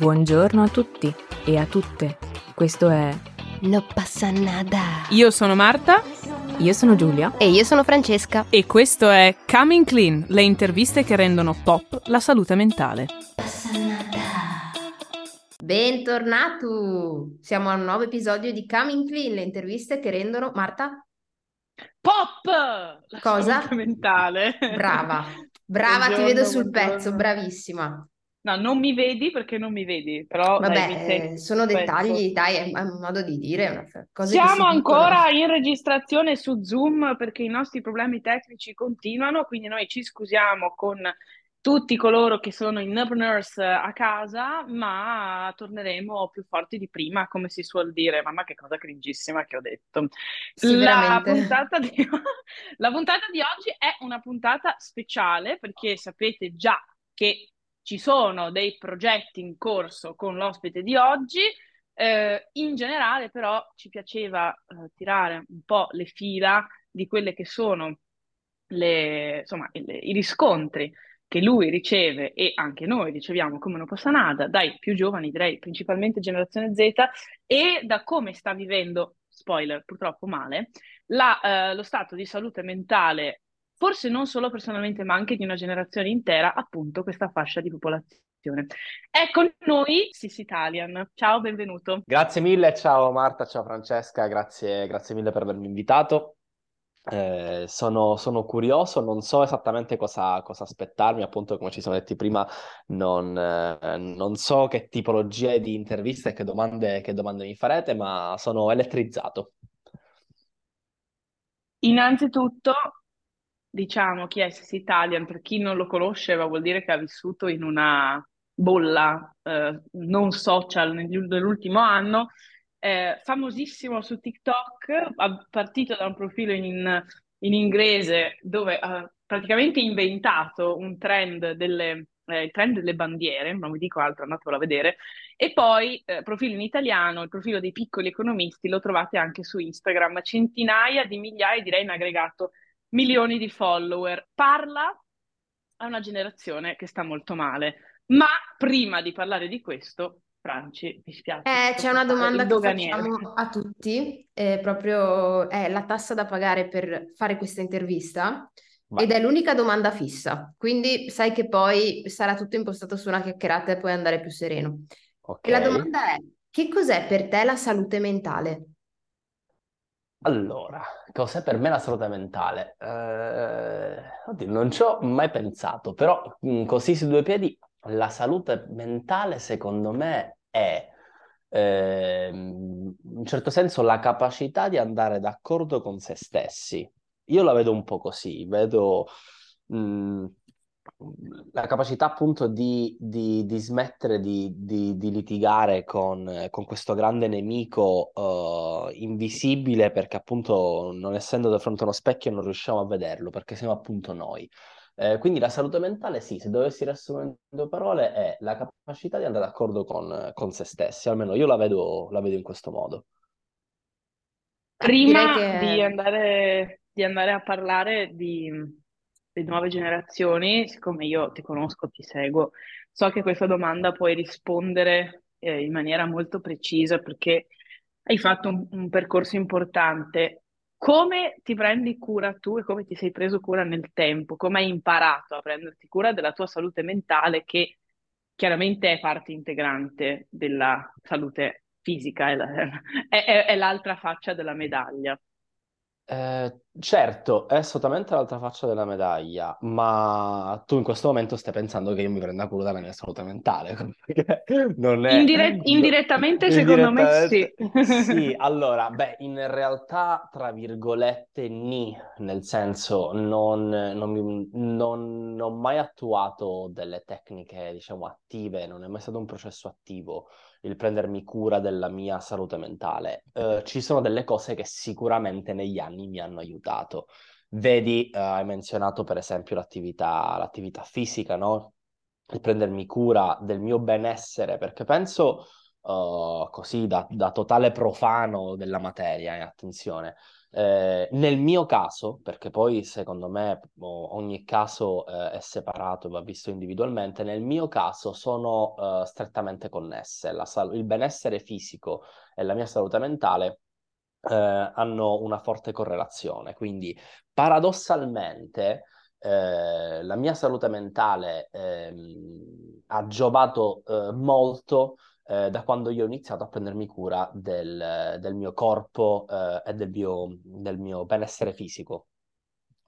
Buongiorno a tutti e a tutte. Questo è No passa nada. Io sono Marta Io sono Giulia. E io sono Francesca. e questo è Coming Clean, le interviste che rendono pop la salute mentale. Bentornato! Siamo a un nuovo episodio di Coming Clean, le interviste che rendono Marta Pop! La Cosa? salute mentale. brava. Brava, ti Buongiorno, vedo sul buongiorno. pezzo, bravissima. No, non mi vedi perché non mi vedi, però dai, Vabbè, senti eh, sono dettagli, dai, è un modo di dire, una si Siamo ancora in registrazione su Zoom perché i nostri problemi tecnici continuano, quindi noi ci scusiamo con tutti coloro che sono in Nurse a casa, ma torneremo più forti di prima, come si suol dire. Mamma, che cosa cringissima che ho detto. Sì, La puntata di... la puntata di oggi è una puntata speciale perché sapete già che ci sono dei progetti in corso con l'ospite di oggi. Eh, in generale, però, ci piaceva eh, tirare un po' le fila di quelle che sono le, insomma, le- i riscontri che lui riceve e anche noi riceviamo come una Nada dai più giovani, direi principalmente generazione Z, e da come sta vivendo, spoiler, purtroppo male, la, eh, lo stato di salute mentale, forse non solo personalmente, ma anche di una generazione intera, appunto questa fascia di popolazione. È con noi Sis Italian. Ciao, benvenuto. Grazie mille, ciao Marta, ciao Francesca, grazie, grazie mille per avermi invitato. Eh, sono, sono curioso, non so esattamente cosa, cosa aspettarmi, appunto come ci siamo detti prima, non, eh, non so che tipologia di interviste e che domande, che domande mi farete, ma sono elettrizzato. Innanzitutto, diciamo chi è Sis Italian, per chi non lo conosce, ma vuol dire che ha vissuto in una bolla eh, non social nell'ultimo anno, eh, famosissimo su TikTok, partito da un profilo in, in inglese dove ha praticamente inventato un trend delle, eh, il trend delle bandiere, non vi dico altro, andatelo a vedere, e poi eh, profilo in italiano, il profilo dei piccoli economisti, lo trovate anche su Instagram, centinaia di migliaia, direi in aggregato milioni di follower. Parla a una generazione che sta molto male. Ma prima di parlare di questo, Franci, mi spiace. Eh, c'è una domanda che facciamo a tutti, è proprio è la tassa da pagare per fare questa intervista Vai. ed è l'unica domanda fissa, quindi sai che poi sarà tutto impostato su una chiacchierata e puoi andare più sereno. Ok. E la domanda è, che cos'è per te la salute mentale? Allora, cos'è per me la salute mentale? Eh, oddio, non ci ho mai pensato, però mh, così su due piedi, la salute mentale secondo me è ehm, in un certo senso la capacità di andare d'accordo con se stessi. Io la vedo un po' così, vedo mh, la capacità appunto di, di- di smettere di, di- di litigare con, con questo grande nemico eh, invisibile perché appunto non essendo di fronte a uno specchio non riusciamo a vederlo perché siamo appunto noi. Eh, quindi la salute mentale, sì, se dovessi riassumere in due parole, è la capacità di andare d'accordo con, con se stessi, almeno io la vedo, la vedo in questo modo. Prima che- di andare, di andare a parlare di, di nuove generazioni, siccome io ti conosco, ti seguo, so che questa domanda puoi rispondere eh, in maniera molto precisa perché hai fatto un, un percorso importante. Come ti prendi cura tu e come ti sei preso cura nel tempo? Come hai imparato a prenderti cura della tua salute mentale che chiaramente è parte integrante della salute fisica, è la- è- è l'altra faccia della medaglia. Eh, certo, è assolutamente l'altra faccia della medaglia, ma tu in questo momento stai pensando che io mi prenda cura della mia salute mentale, non è... Indire- indirettamente, secondo me, sì. Indirettamente- Sì, allora, beh, in realtà, tra virgolette, ni, nel senso, non, non, mi- non- non ho mai attuato delle tecniche, diciamo, attive, non è mai stato un processo attivo il prendermi cura della mia salute mentale. Eh, ci sono delle cose che sicuramente negli anni mi hanno aiutato. Vedi, eh, hai menzionato per esempio l'attività l'attività fisica, no? Il prendermi cura del mio benessere, perché penso, eh, così da, da totale profano della materia, eh, attenzione, Eh, nel mio caso, perché poi secondo me ogni caso eh, è separato e va visto individualmente, nel mio caso sono uh, strettamente connesse. Sal- il benessere fisico e la mia salute mentale eh, hanno una forte correlazione. Quindi paradossalmente eh, la mia salute mentale ehm, ha giovato eh, molto eh, da quando io ho iniziato a prendermi cura del, del mio corpo eh, e del mio, del mio, benessere fisico,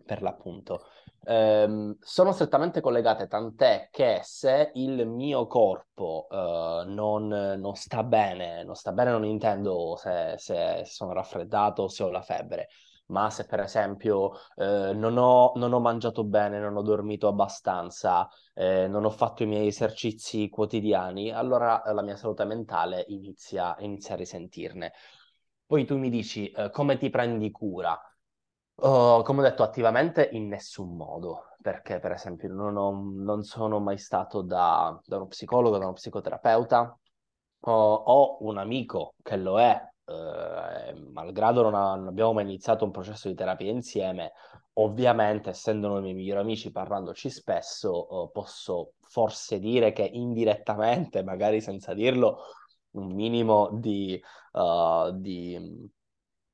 per l'appunto. Eh, sono strettamente collegate, tant'è che se il mio corpo eh, non, non, sta bene, non sta bene non intendo se, se sono raffreddato se ho la febbre, ma se per esempio eh, non, ho, non, ho, mangiato bene, non ho dormito abbastanza, eh, non ho fatto i miei esercizi quotidiani, allora la mia salute mentale inizia, inizia a risentirne. Poi tu mi dici eh, come ti prendi cura? Oh, come ho detto, attivamente in nessun modo, perché per esempio non, ho, non sono mai stato da, da, uno psicologo, da uno psicoterapeuta, oh, ho un amico che lo è, eh, malgrado non, ha, non, abbiamo mai iniziato un processo di terapia insieme, ovviamente, essendo noi miei migliori amici, parlandoci spesso, eh, posso forse dire che indirettamente, magari senza dirlo, un minimo di, uh, di,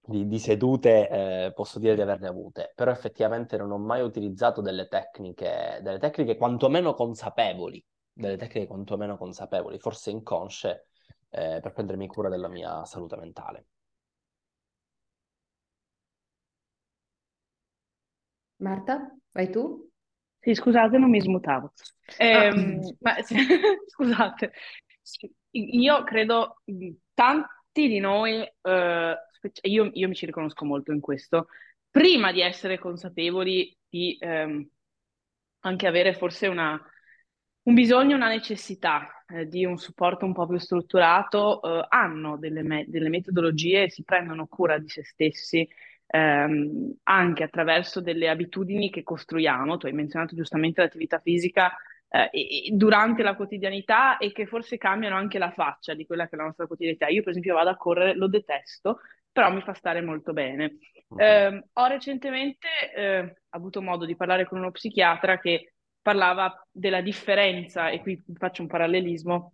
di, di sedute eh, posso dire di averne avute, però effettivamente non ho mai utilizzato delle tecniche, delle tecniche quantomeno consapevoli, delle tecniche quantomeno consapevoli, forse inconsce, eh, per prendermi cura della mia salute mentale. Marta, vai tu? Sì, scusate, non mi smutavo. Ehm, ah. ma, scusate, io credo tanti di noi, eh, io, io, mi ci riconosco molto in questo, prima di essere consapevoli di ehm, anche avere forse una, un bisogno, una necessità eh, di un supporto un po' più strutturato, eh, hanno delle, me- delle, metodologie si prendono cura di se stessi ehm, anche attraverso delle abitudini che costruiamo. Tu hai menzionato giustamente l'attività fisica eh, e, durante la quotidianità e che forse cambiano anche la faccia di quella che è la nostra quotidianità. Io, per esempio, vado a correre, lo detesto, però mi fa stare molto bene. Eh, ho recentemente eh, avuto modo di parlare con uno psichiatra che parlava della differenza, e qui faccio un parallelismo,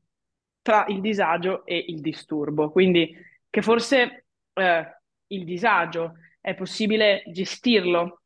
tra il disagio e il disturbo. Quindi che forse eh, il disagio è possibile gestirlo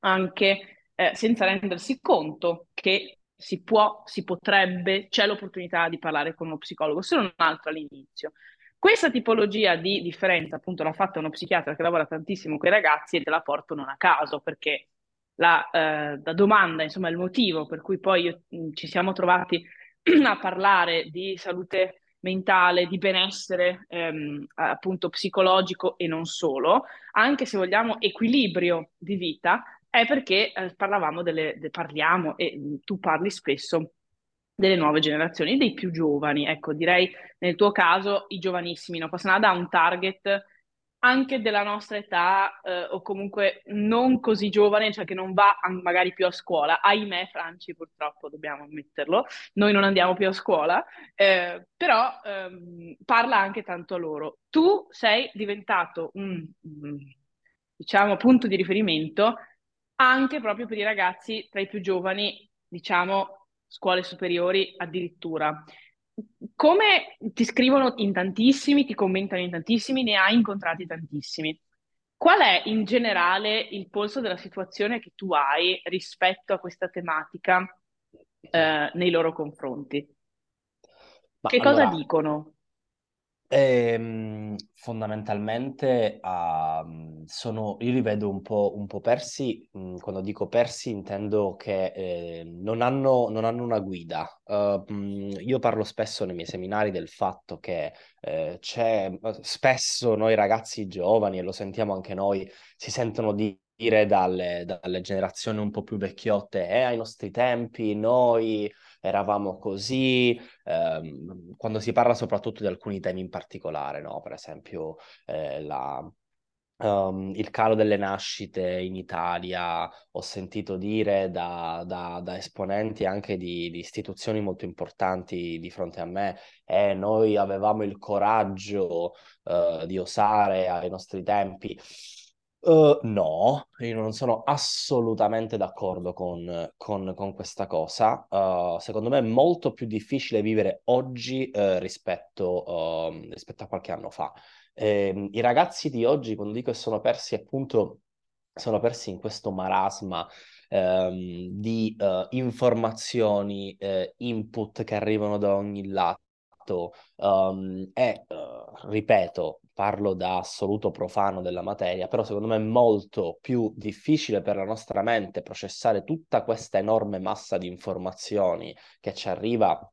anche eh, senza rendersi conto che si può, si potrebbe, c'è l'opportunità di parlare con uno psicologo, se non altro all'inizio. Questa tipologia di differenza, appunto, l'ha fatta uno psichiatra che lavora tantissimo con i ragazzi e te la porto non a caso, perché la, eh, la domanda, insomma il motivo per cui poi io, mh, ci siamo trovati a parlare di salute mentale, di benessere ehm, appunto psicologico e non solo, anche se vogliamo equilibrio di vita, è perché eh, parlavamo delle, de, parliamo e mh, tu parli spesso delle nuove generazioni, dei più giovani. Ecco, direi nel tuo caso i giovanissimi, no? Passano da un target anche della nostra età eh, o comunque non così giovane, cioè che non va magari più a scuola. Ahimè, Franci, purtroppo dobbiamo ammetterlo, noi non andiamo più a scuola, eh, però ehm, parla anche tanto a loro. Tu sei diventato un, diciamo, punto di riferimento anche proprio per i ragazzi tra i più giovani, diciamo, scuole superiori addirittura come ti scrivono in tantissimi, ti commentano in tantissimi, ne hai incontrati tantissimi. Qual è in generale il polso della situazione che tu hai rispetto a questa tematica eh, nei loro confronti? Ma che allora, cosa dicono? Ehm, fondamentalmente uh, sono, io li vedo un po', un po persi, mh, quando dico persi intendo che eh, non, hanno, non, hanno, una guida. Uh, mh, io parlo spesso nei miei seminari del fatto che eh, c'è spesso noi ragazzi giovani, e lo sentiamo anche noi, si sentono di dire dalle, dalle generazioni un po' più vecchiotte, eh, ai nostri tempi noi eravamo così, ehm, quando si parla soprattutto di alcuni temi in particolare, no? per esempio eh, la, Um, il calo delle nascite in Italia, ho sentito dire da, da, da esponenti anche di, di, istituzioni molto importanti di fronte a me, eh, noi avevamo il coraggio uh, di osare ai nostri tempi. Uh, no, io non sono assolutamente d'accordo con, con, con questa cosa. Uh, secondo me è molto più difficile vivere oggi uh, rispetto, ehm, rispetto, a qualche anno fa. Eh, I ragazzi di oggi, quando dico che sono persi, appunto, sono persi in questo marasma ehm, di informazioni, input che arrivano da ogni lato um, e, uh, ripeto, parlo da assoluto profano della materia, però secondo me è molto più difficile per la nostra mente processare tutta questa enorme massa di informazioni che ci arriva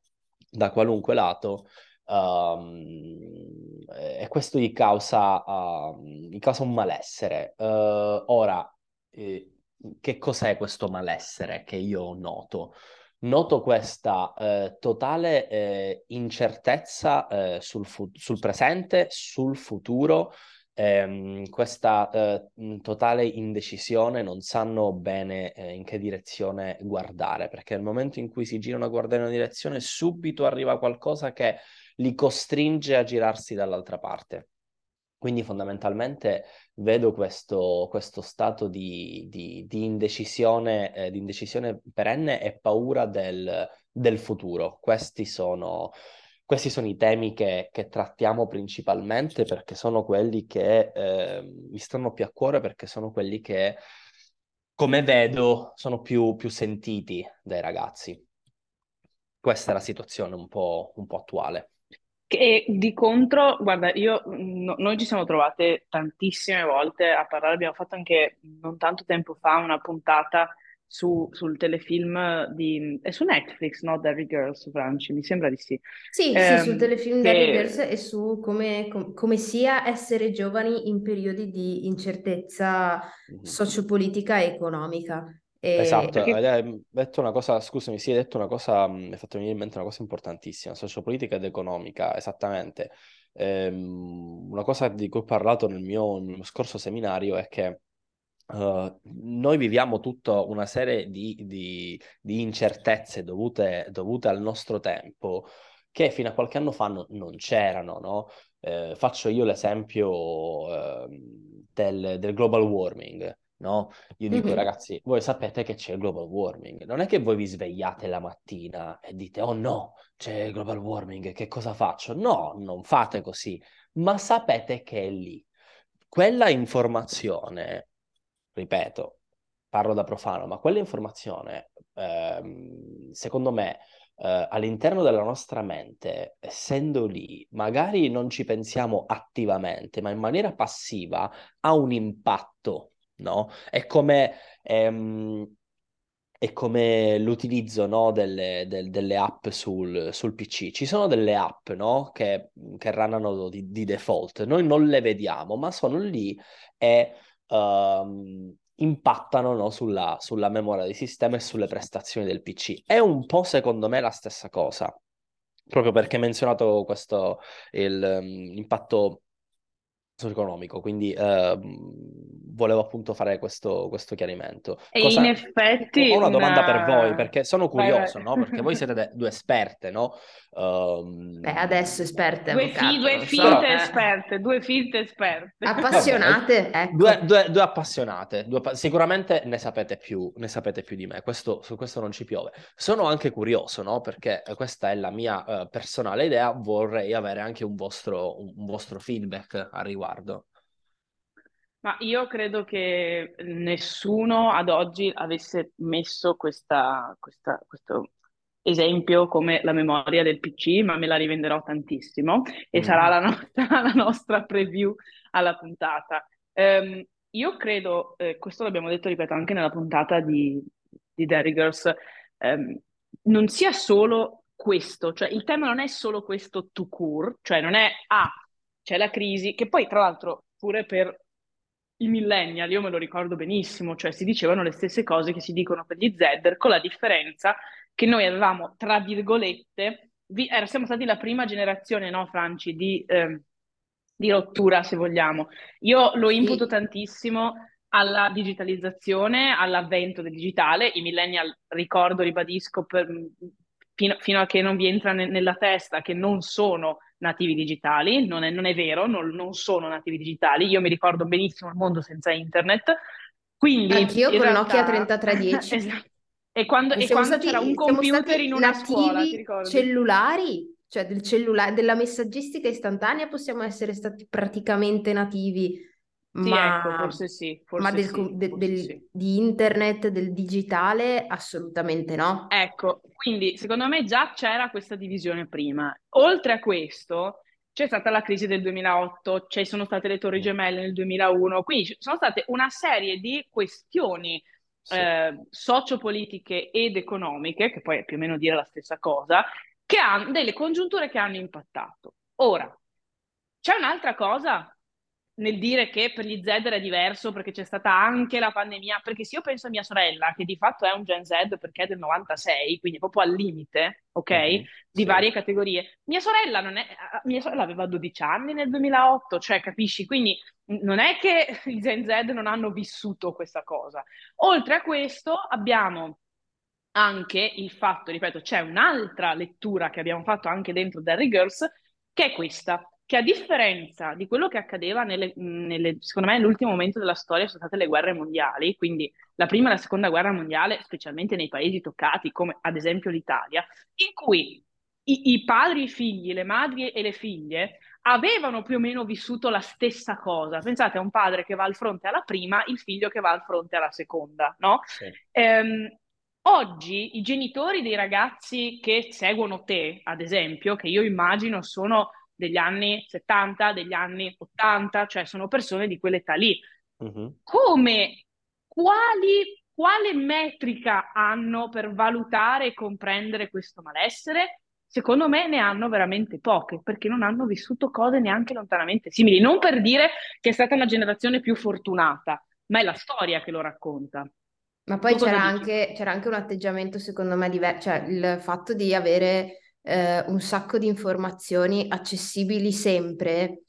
da qualunque lato. Um, e questo gli causa, uh, gli causa un malessere. Uh, ora, eh, che cos'è questo malessere che io noto? Noto questa eh, totale eh, incertezza eh, sul, fu- sul, presente, sul futuro, ehm, questa eh, totale indecisione, non sanno bene eh, in che direzione guardare, perché nel momento in cui si girano a guardare in una direzione, subito arriva qualcosa che li costringe a girarsi dall'altra parte. Quindi fondamentalmente vedo questo, questo stato di, di, di, indecisione, eh, di, indecisione, perenne e paura del, del futuro. Questi sono, questi sono, i temi che, che, trattiamo principalmente perché sono quelli che eh, mi stanno più a cuore, perché sono quelli che, come vedo, sono più, più sentiti dai ragazzi. Questa è la situazione un po', un po attuale. E di contro, guarda, io, no, noi ci siamo trovate tantissime volte a parlare, abbiamo fatto anche non tanto tempo fa una puntata su, sul telefilm di... è su Netflix, no? Derry Girls, Franci, mi sembra di sì. Sì, eh, sì, sul telefilm che... Derry Girls e su come, com, come, sia essere giovani in periodi di incertezza mm-hmm. sociopolitica e economica. E... Esatto, perché... hai detto una cosa, scusami, sì, hai detto una cosa, mi hai fatto venire in mente una cosa importantissima, sociopolitica ed economica, esattamente. Ehm, una cosa di cui ho parlato nel mio, nel mio scorso seminario è che Uh, noi viviamo tutta una serie di, di, di incertezze dovute, dovute, al nostro tempo che fino a qualche anno fa no, non c'erano. No? Eh, faccio io l'esempio uh, del, del, global warming no? Io dico, mm-hmm. ragazzi, voi sapete che c'è il global warming, non è che voi vi svegliate la mattina e dite, oh no, c'è il global warming, che cosa faccio? No, non fate così, ma sapete che è lì. Quella informazione, ripeto, parlo da profano, ma quella informazione, ehm, secondo me, eh, all'interno della nostra mente, essendo lì, magari non ci pensiamo attivamente, ma in maniera passiva, ha un impatto no? È come, ehm, è come l'utilizzo no, delle, del, delle, app sul, sul, PC. Ci sono delle app no, che, che runnano di, di, default, noi non le vediamo, ma sono lì e um, impattano no, sulla, sulla memoria di sistema e sulle prestazioni del PC. È un po' secondo me la stessa cosa proprio perché hai menzionato questo l'impatto economico, quindi eh, volevo appunto fare questo, questo chiarimento. E Cosa... in effetti... Ho una domanda per voi, perché sono curioso, no? Perché voi siete de- due esperte, no? Um... Beh, adesso esperte. Due, fi- due finte so. esperte, due finte esperte. Appassionate, Vabbè, ecco. due, due, due, appassionate, due, sicuramente ne sapete, più, ne sapete più di me, questo, su questo non ci piove. Sono anche curioso, no? Perché questa è la mia uh, personale idea, vorrei avere anche un vostro, un, un vostro feedback a riguardo. Ma io credo che nessuno ad oggi avesse messo questa, questa, questo esempio come la memoria del PC, ma me la rivenderò tantissimo e mm. sarà la nostra, la nostra, preview alla puntata. Um, io credo, eh, questo l'abbiamo detto, ripeto, anche nella puntata di, di Girls, um, non sia solo questo, cioè il tema non è solo questo to cure, cioè non è, ah, c'è la crisi, che poi tra l'altro pure per i millennial, io me lo ricordo benissimo, cioè si dicevano le stesse cose che si dicono per gli Z, con la differenza che noi avevamo, tra virgolette, vi, eh, siamo stati la prima generazione, no, Franci, di, eh, di rottura, se vogliamo. Io lo imputo sì. tantissimo alla digitalizzazione, all'avvento del digitale. I millennial, ricordo, ribadisco, per, fino, fino, a che non vi entra ne, nella testa che non sono nativi digitali, non è, non è vero, non, non, sono nativi digitali, io mi ricordo benissimo il mondo senza internet, quindi... Anch'io con realtà... Nokia 3310. esatto. E quando, e quando stati, c'era un computer in una scuola, ti ricordi? cellulari, cioè del cellulare, della messaggistica istantanea possiamo essere stati praticamente nativi, sì, ma, ecco, forse sì, forse ma del, sì, de, forse del, sì. di internet, del digitale, assolutamente no. Ecco, quindi secondo me già c'era questa divisione prima. Oltre a questo, c'è stata la crisi del 2008, ci sono state le torri gemelle nel 2001, quindi ci sono state una serie di questioni Eh, sociopolitiche ed economiche, che poi è più o meno dire la stessa cosa, che hanno delle congiunture che hanno impattato. Ora, c'è un'altra cosa nel dire che per gli Z era diverso perché c'è stata anche la pandemia, perché se io penso a mia sorella, che di fatto è un Gen Z perché è del 96, quindi proprio al limite, ok, Mhm, di sì. varie categorie, mia sorella, non è, mia sorella aveva 12 anni nel 2008, cioè capisci? Quindi non è che i Gen Z non hanno vissuto questa cosa. Oltre a questo abbiamo anche il fatto, ripeto, c'è un'altra lettura che abbiamo fatto anche dentro Derry Girls, che è questa, che a differenza di quello che accadeva nelle, nelle, secondo me nell'ultimo momento della storia sono state le guerre mondiali, quindi la prima e la seconda guerra mondiale, specialmente nei paesi toccati, come ad esempio l'Italia, in cui i, i padri, i figli, le madri e le figlie avevano più o meno vissuto la stessa cosa. Pensate a un padre che va al fronte alla prima, il figlio che va al fronte alla seconda, no? Sì. Ehm, oggi i genitori dei ragazzi che seguono te, ad esempio, che io immagino sono degli anni 70, degli anni 80, cioè sono persone di quell'età lì, Mhm. come, quali, quale metrica hanno per valutare e comprendere questo malessere? Secondo me ne hanno veramente poche, perché non hanno vissuto cose neanche lontanamente simili. Non per dire che è stata una generazione più fortunata, ma è la storia che lo racconta. Ma poi c'era anche, c'era anche un atteggiamento, secondo me, diverso, cioè il fatto di avere eh, un sacco di informazioni accessibili sempre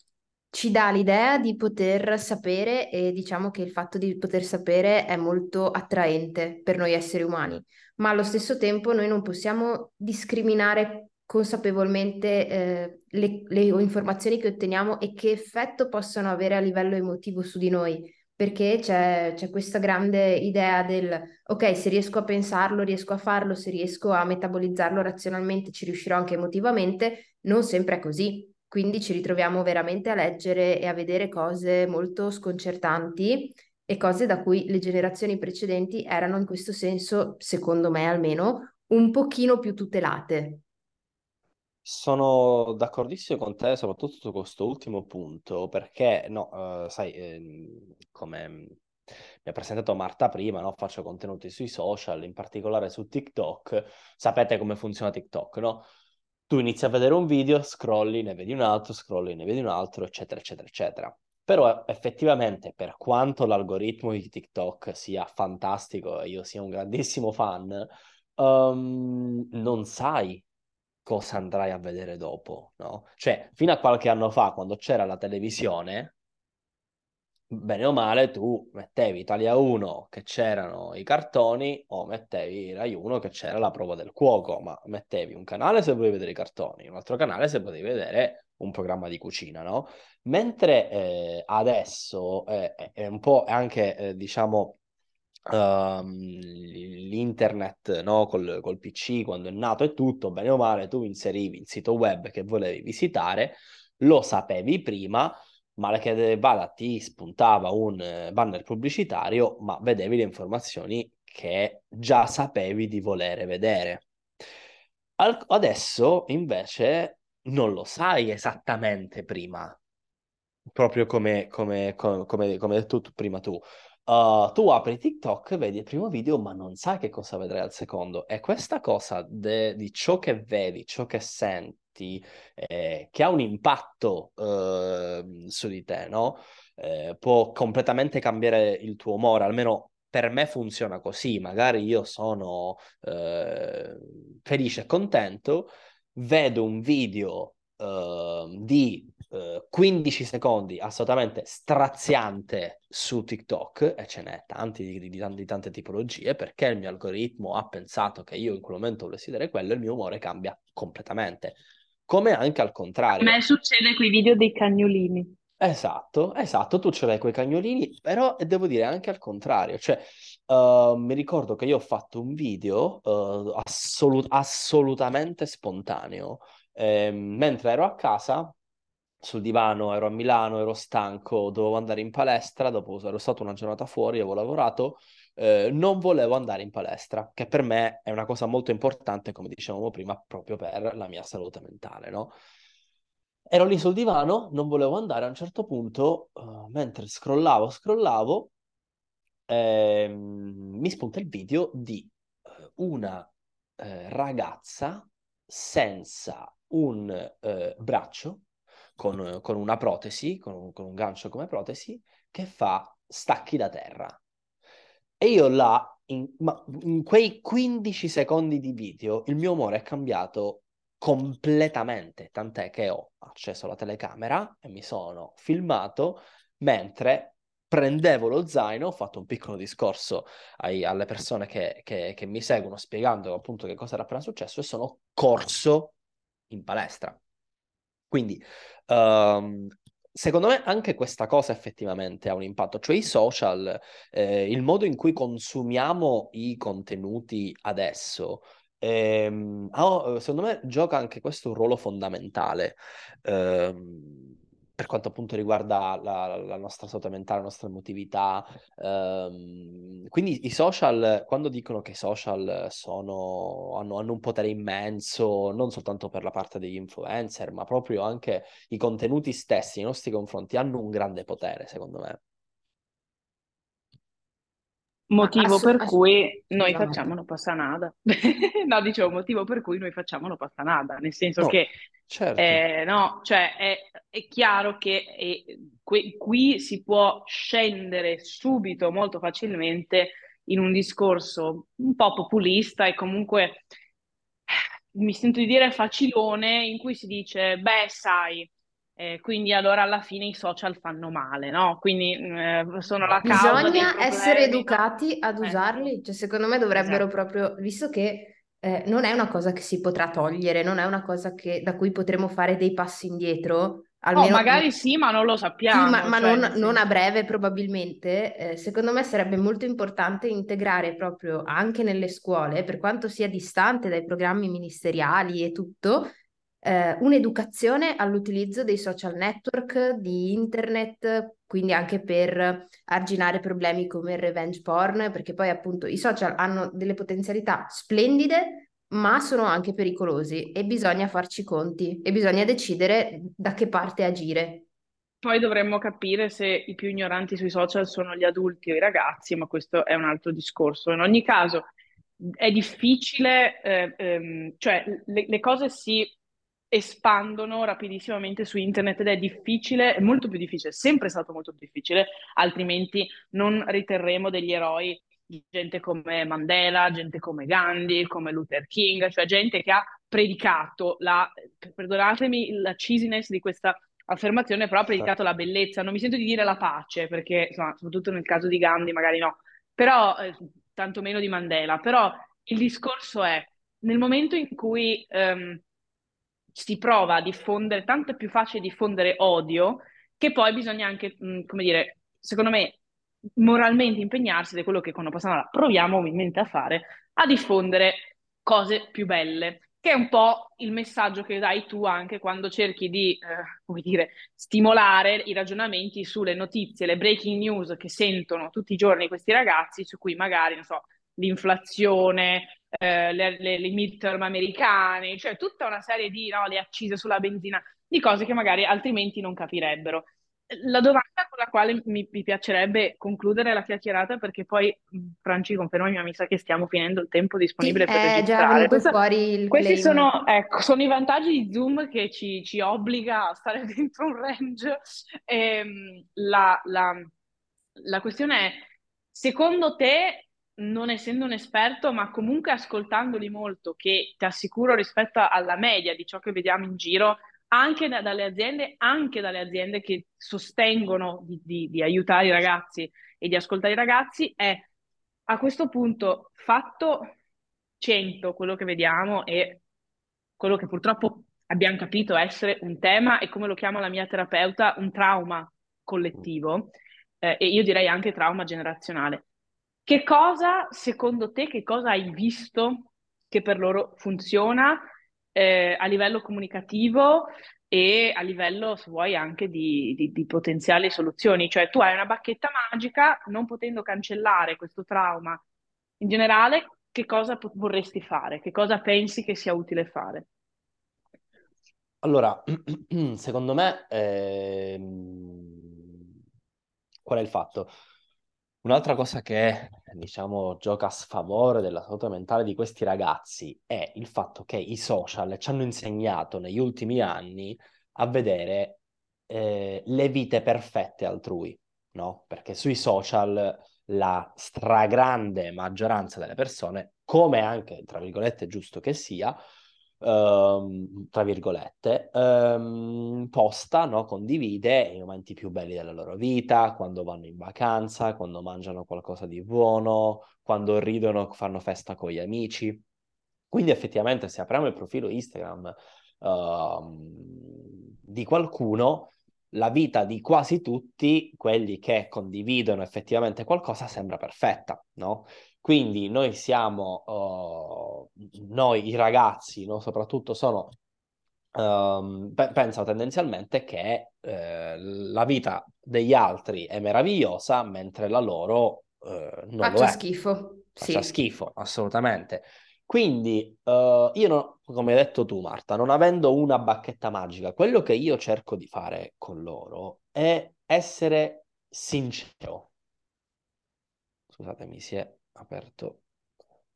ci dà l'idea di poter sapere e diciamo che il fatto di poter sapere è molto attraente per noi esseri umani, ma allo stesso tempo noi non possiamo discriminare consapevolmente eh, le, le informazioni che otteniamo e che effetto possono avere a livello emotivo su di noi perché c'è, c'è questa grande idea del ok, se riesco a pensarlo, riesco a farlo, se riesco a metabolizzarlo razionalmente, ci riuscirò anche emotivamente, non sempre è così. Quindi ci ritroviamo veramente a leggere e a vedere cose molto sconcertanti e cose da cui le generazioni precedenti erano in questo senso, secondo me almeno, un pochino più tutelate. Sono d'accordissimo con te, soprattutto su questo ultimo punto, perché, no, eh, sai, ehm, come mi ha presentato Marta prima, no? Faccio contenuti sui social, in particolare su TikTok. Sapete come funziona TikTok, no? Tu inizi a vedere un video, scrolli, ne vedi un altro, scrolli, ne vedi un altro, eccetera, eccetera, eccetera. Però effettivamente, per quanto l'algoritmo di TikTok sia fantastico e io sia un grandissimo fan, ehm, non sai cosa andrai a vedere dopo, no? Cioè, fino a qualche anno fa, quando c'era la televisione, bene o male, tu mettevi Italia 1 che c'erano i cartoni o mettevi Rai 1 che c'era la prova del cuoco, ma mettevi un canale se volevi vedere i cartoni, un altro canale se potevi vedere un programma di cucina, no? Mentre eh, adesso eh, è un po' anche, eh, diciamo, ehm, l'internet, no? Col, col PC, quando è nato e tutto, bene o male, tu inserivi il sito web che volevi visitare, lo sapevi prima, male che vada ti spuntava un eh, banner pubblicitario, ma vedevi le informazioni che già sapevi di volere vedere. Al- adesso invece non lo sai esattamente prima, proprio come, come, come, come, come detto prima tu. Uh, tu apri TikTok, vedi il primo video, ma non sai che cosa vedrai al secondo. E questa cosa de- di ciò che vedi, ciò che senti, eh, che ha un impatto eh, su di te, no? Eh, può completamente cambiare il tuo umore, almeno per me funziona così. Magari io sono eh, felice e contento, vedo un video di eh, 15 secondi assolutamente straziante su TikTok, e ce n'è tanti di, di, di, tante tipologie, perché il mio algoritmo ha pensato che io in quel momento volessi vedere quello, il mio umore cambia completamente. come anche al contrario. A me succede con i video dei cagnolini. Esatto, esatto, tu ce l'hai quei cagnolini, però devo dire anche al contrario, cioè uh, mi ricordo che io ho fatto un video uh, assolut- assolutamente spontaneo, eh, mentre ero a casa sul divano, ero a Milano, ero stanco, dovevo andare in palestra, dopo ero stato una giornata fuori, avevo lavorato, eh, non volevo andare in palestra, che per me è una cosa molto importante, come dicevamo prima, proprio per la mia salute mentale, no? Ero lì sul divano, non volevo andare, a un certo punto, uh, mentre scrollavo, scrollavo, ehm, mi spunta il video di uh, una uh, ragazza senza un braccio, con, con, una protesi, con con un gancio come protesi, che fa stacchi da terra. E io là, in, in quei 15 secondi di video, il mio umore è cambiato completamente, tant'è che ho acceso la telecamera e mi sono filmato mentre prendevo lo zaino, ho fatto un piccolo discorso ai, alle persone che, che, che, mi seguono spiegando appunto che cosa era appena successo e sono corso in palestra. Quindi um, Secondo me anche questa cosa effettivamente ha un impatto, cioè i social, eh, il modo in cui consumiamo i contenuti adesso, ehm, oh, secondo me gioca anche questo un ruolo fondamentale. Ehm, per quanto appunto riguarda la, la, nostra salute mentale, la nostra emotività. Ehm, quindi i social, quando dicono che i social sono, hanno, hanno, un potere immenso, non soltanto per la parte degli influencer, ma proprio anche i contenuti stessi nei nostri confronti, hanno un grande potere, secondo me. Motivo per cui noi facciamo no passa nada. no, dicevo, motivo per cui noi facciamo no passa nada, nel senso no, che certo. eh, no, cioè è, è chiaro che è, qui, qui si può scendere subito molto facilmente in un discorso un po' populista e comunque mi sento di dire facilone in cui si dice, beh, sai, eh, quindi allora alla fine i social fanno male, no? Quindi eh, sono la causa Bisogna essere educati ad ecco. usarli, cioè secondo me dovrebbero esatto. proprio, visto che eh, non è una cosa che si potrà togliere, non è una cosa che, da cui potremo fare dei passi indietro, almeno... Oh, magari sì, ma non lo sappiamo. Sì, ma, ma cioè, non, non, a breve probabilmente. Eh, secondo me sarebbe molto importante integrare proprio anche nelle scuole, per quanto sia distante dai programmi ministeriali e tutto, eh, un'educazione all'utilizzo dei social network, di internet, quindi anche per arginare problemi come il revenge porn, perché poi appunto i social hanno delle potenzialità splendide, ma sono anche pericolosi e bisogna farci i conti e bisogna decidere da che parte agire. Poi dovremmo capire se i più ignoranti sui social sono gli adulti o i ragazzi, ma questo è un altro discorso. In ogni caso è difficile, eh, ehm, cioè le, le cose si espandono rapidissimamente su internet ed è difficile, è molto più difficile, è sempre stato molto più difficile, altrimenti non riterremo degli eroi di gente come Mandela, gente come Gandhi, come Luther King, cioè gente che ha predicato la, perdonatemi la cheesiness di questa affermazione, però ha predicato la bellezza, non mi sento di dire la pace, perché insomma, soprattutto nel caso di Gandhi magari no, però eh, tantomeno di Mandela, però il discorso è nel momento in cui um, si prova a diffondere, tanto è più facile diffondere odio, che poi bisogna anche, mh, come dire, secondo me, moralmente impegnarsi, ed è quello che con Passana proviamo ovviamente a fare, a diffondere cose più belle, che è un po' il messaggio che dai tu anche quando cerchi di, eh, come dire, stimolare i ragionamenti sulle notizie, le breaking news che sentono tutti i giorni questi ragazzi, su cui magari, non so, l'inflazione, eh, le, le, le, midterm americane, cioè tutta una serie di no, le accise sulla benzina, di cose che magari altrimenti non capirebbero. La domanda con la quale mi, mi piacerebbe concludere la chiacchierata, perché poi Franci conferma, mi sa che stiamo finendo il tempo disponibile sì, per è già Questa, fuori il questi sono, ecco, sono, i vantaggi di Zoom che ci, ci obbliga a stare dentro un range. E, ehm, la, la, la questione è, secondo te non essendo un esperto, ma comunque ascoltandoli molto, che ti assicuro rispetto alla media di ciò che vediamo in giro, anche da, dalle aziende, anche dalle aziende che sostengono di, di, di, aiutare i ragazzi e di ascoltare i ragazzi, è a questo punto fatto 100 quello che vediamo e quello che purtroppo abbiamo capito essere un tema e come lo chiama la mia terapeuta, un trauma collettivo eh, e io direi anche trauma generazionale. Che cosa, secondo te, che cosa hai visto che per loro funziona eh, a livello comunicativo e a livello, se vuoi, anche di, di, di, potenziali soluzioni? Cioè tu hai una bacchetta magica, non potendo cancellare questo trauma in generale, che cosa vorresti fare? Che cosa pensi che sia utile fare? Allora, secondo me, ehm, qual è il fatto? Un'altra cosa che, diciamo, gioca a sfavore della salute mentale di questi ragazzi è il fatto che i social ci hanno insegnato negli ultimi anni a vedere eh, le vite perfette altrui, no? Perché sui social la stragrande maggioranza delle persone, come anche, tra virgolette, giusto che sia, ehm, tra virgolette, ehm, posta, no? condivide i momenti più belli della loro vita, quando vanno in vacanza, quando mangiano qualcosa di buono, quando ridono, fanno festa con gli amici. Quindi effettivamente se apriamo il profilo Instagram uh, di qualcuno, la vita di quasi tutti quelli che condividono effettivamente qualcosa sembra perfetta, no? Quindi noi siamo, uh, noi i ragazzi, no, soprattutto sono, um, pe- pensano tendenzialmente che eh, la vita degli altri è meravigliosa, mentre la loro uh, non Faccia schifo. Faccia sì. schifo, assolutamente. Quindi uh, io, non, come hai detto tu Marta, non avendo una bacchetta magica, quello che io cerco di fare con loro è essere sincero. Scusatemi, si è aperto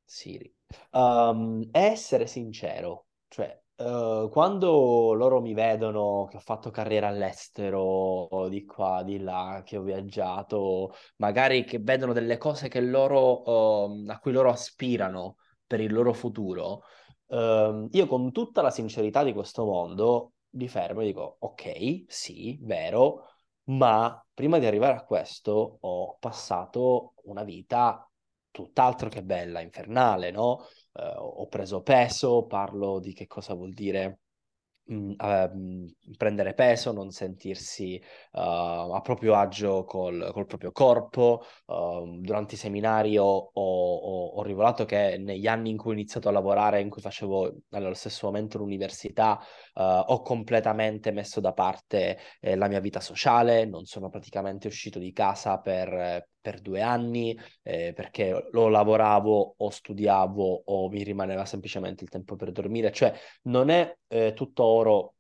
Siri. Um, essere sincero, cioè uh, quando loro mi vedono che ho fatto carriera all'estero, di qua, di là, che ho viaggiato, magari che vedono delle cose loro, uh, a cui loro aspirano per il loro futuro, uh, io con tutta la sincerità di questo mondo li fermo e dico, ok, sì, vero, ma prima di arrivare a questo ho passato una vita tutt'altro che bella, infernale, no? Uh, ho preso peso, parlo di che cosa vuol dire prendere peso, non sentirsi uh, a proprio agio col, col proprio corpo. Uh, durante i seminari ho, ho, ho, rivelato che negli anni in cui ho iniziato a lavorare, in cui facevo allo stesso momento l'università, uh, ho completamente messo da parte eh, la mia vita sociale, non sono praticamente uscito di casa per, per due anni eh, perché o lavoravo o studiavo o mi rimaneva semplicemente il tempo per dormire, cioè non è eh, tutto oro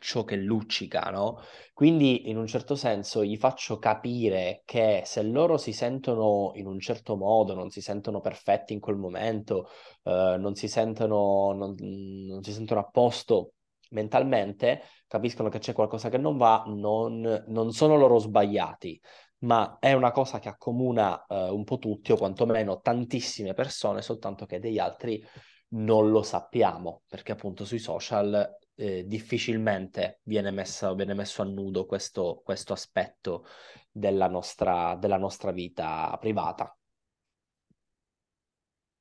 ciò che luccica, no? Quindi in un certo senso gli faccio capire che se loro si sentono in un certo modo, non si sentono perfetti in quel momento, eh, non si sentono, non, non si sentono a posto mentalmente, capiscono che c'è qualcosa che non va, non, non sono loro sbagliati, ma è una cosa che accomuna eh, un po' tutti o quantomeno tantissime persone, soltanto che degli altri non lo sappiamo, perché appunto sui social eh, difficilmente viene, messa, viene, messo a nudo questo, questo aspetto della nostra, della nostra vita privata.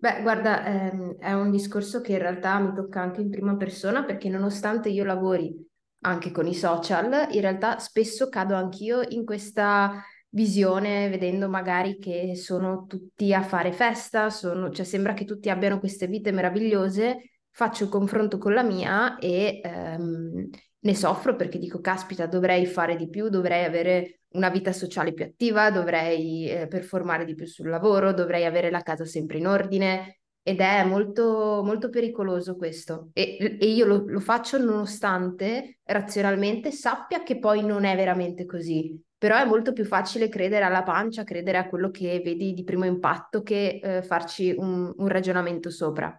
Beh, guarda, ehm, è un discorso che in realtà mi tocca anche in prima persona perché nonostante io lavori anche con i social, in realtà spesso cado anch'io in questa visione, vedendo magari che sono tutti a fare festa, sono, cioè sembra che tutti abbiano queste vite meravigliose, faccio il confronto con la mia e ehm, ne soffro perché dico, caspita, dovrei fare di più, dovrei avere una vita sociale più attiva, dovrei eh, performare di più sul lavoro, dovrei avere la casa sempre in ordine. Ed è molto, molto pericoloso questo. E, e io lo, lo faccio nonostante razionalmente sappia che poi non è veramente così. Però è molto più facile credere alla pancia, credere a quello che vedi di primo impatto che eh, farci un, un, ragionamento sopra.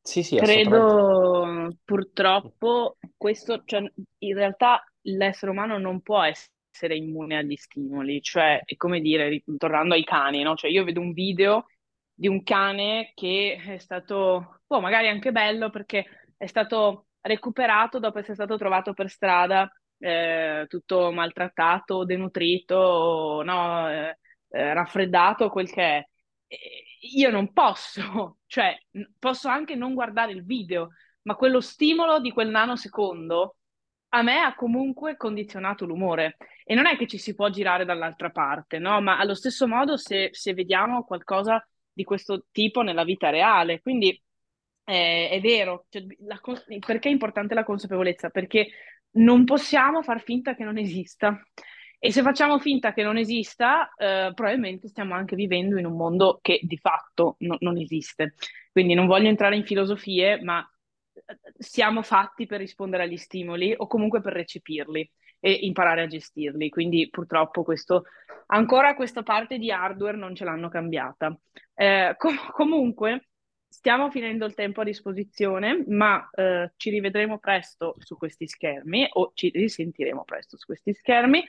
Sì, sì, Credo purtroppo questo, cioè, in realtà l'essere umano non può essere immune agli stimoli, cioè è come dire, tornando ai cani, no? Cioè io vedo un video di un cane che è stato, oh, magari anche bello perché è stato recuperato dopo essere stato trovato per strada eh, tutto maltrattato, denutrito, no, eh, eh, raffreddato, quel che è. io non posso, cioè posso anche non guardare il video, ma quello stimolo di quel nanosecondo a me ha comunque condizionato l'umore. E non è che ci si può girare dall'altra parte, no? Ma allo stesso modo se, se vediamo qualcosa di questo tipo nella vita reale. Quindi eh, è vero, cioè, la, perché è importante la consapevolezza? Perché non possiamo far finta che non esista. E se facciamo finta che non esista, eh, probabilmente stiamo anche vivendo in un mondo che di fatto no, non esiste. Quindi non voglio entrare in filosofie, ma siamo fatti per rispondere agli stimoli o comunque per recepirli e imparare a gestirli. Quindi purtroppo questo, ancora questa parte di hardware non ce l'hanno cambiata. Eh, com- comunque stiamo finendo il tempo a disposizione, ma eh, ci rivedremo presto su questi schermi o ci risentiremo presto su questi schermi.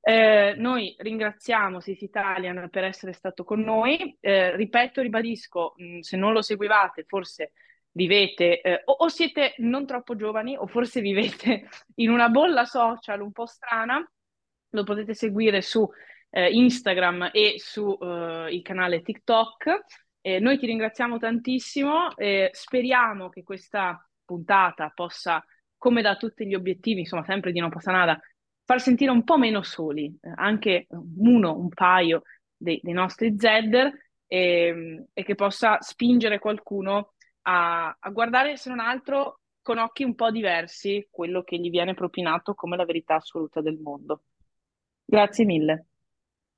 Eh, noi ringraziamo Sisi Italian per essere stato con noi. Eh, ripeto, ribadisco, mh, se non lo seguivate, forse vivete eh, o, o, siete non troppo giovani o forse vivete in una bolla social un po' strana. Lo potete seguire su eh, Instagram e su eh, canale TikTok. noi ti ringraziamo tantissimo. speriamo che questa puntata possa, come da tutti gli obiettivi, insomma, sempre di Non Passa Nada, far sentire un po' meno soli, eh, anche uno, un paio dei, dei nostri Zedder e, ehm, e, che possa spingere qualcuno a, a, guardare, se non altro, con occhi un po' diversi quello che gli viene propinato come la verità assoluta del mondo. Grazie mille.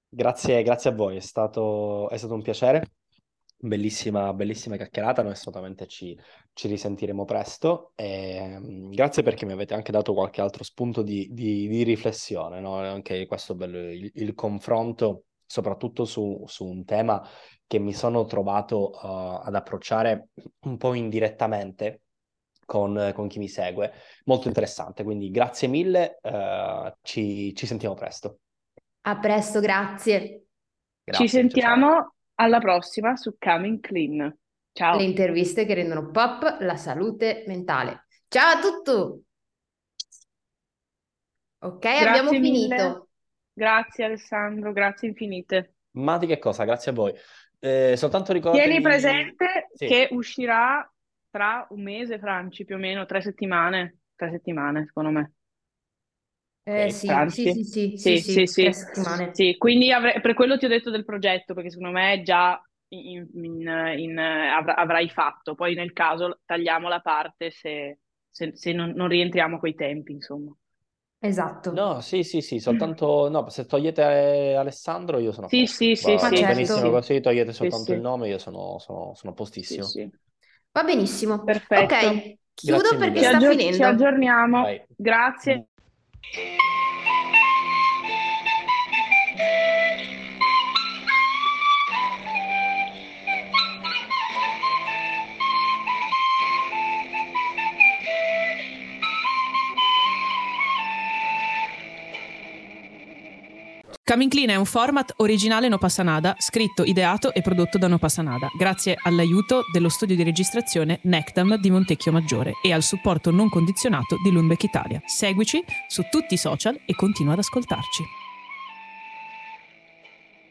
Grazie, grazie a voi, è stato, è stato un piacere. Bellissima, bellissima chiacchierata, noi assolutamente ci, ci risentiremo presto e um, grazie perché mi avete anche dato qualche altro spunto di, di, di riflessione, no? anche questo bello, il, il confronto soprattutto su, su, un tema che mi sono trovato uh, ad approcciare un po' indirettamente con, con, chi mi segue, molto interessante, quindi grazie mille, uh, ci, ci, sentiamo presto. A presto, grazie. grazie ci sentiamo. Ciao alla prossima su Coming Clean. Ciao. Le interviste che rendono pop la salute mentale. Ciao a tutti. Ok, grazie abbiamo mille. finito. Grazie Alessandro, grazie infinite. Ma di che cosa? Grazie a voi. Eh, soltanto ricordate. Tieni presente sì. che uscirà tra un mese, Franci, più o meno, tre settimane. Tre settimane, secondo me. Eh, sì, sì, sì, sì, sì, sì, sì, quindi avre- per quello ti ho detto del progetto, perché secondo me già in, in, in, avr- avrai fatto, poi nel caso tagliamo la parte se, se, se non, non rientriamo coi tempi, insomma. Esatto. No, sì, sì, sì, soltanto, no, se togliete Alessandro io sono Sì, sì, sì, Va sì, benissimo sì. così, togliete soltanto sì, il nome, io sono, sono, sono postissimo. Sì, sì. Va benissimo. Perfetto. Ok, chiudo Grazie perché mille. sta aggior- finendo. ci aggiorniamo. Vai. Grazie. Coming Clean è un format originale No Passanada, scritto, ideato e prodotto da No Passanada, grazie all'aiuto dello studio di registrazione Nectam di Montecchio Maggiore e al supporto non condizionato di Lundbeck Italia. Seguici su tutti i social e continua ad ascoltarci.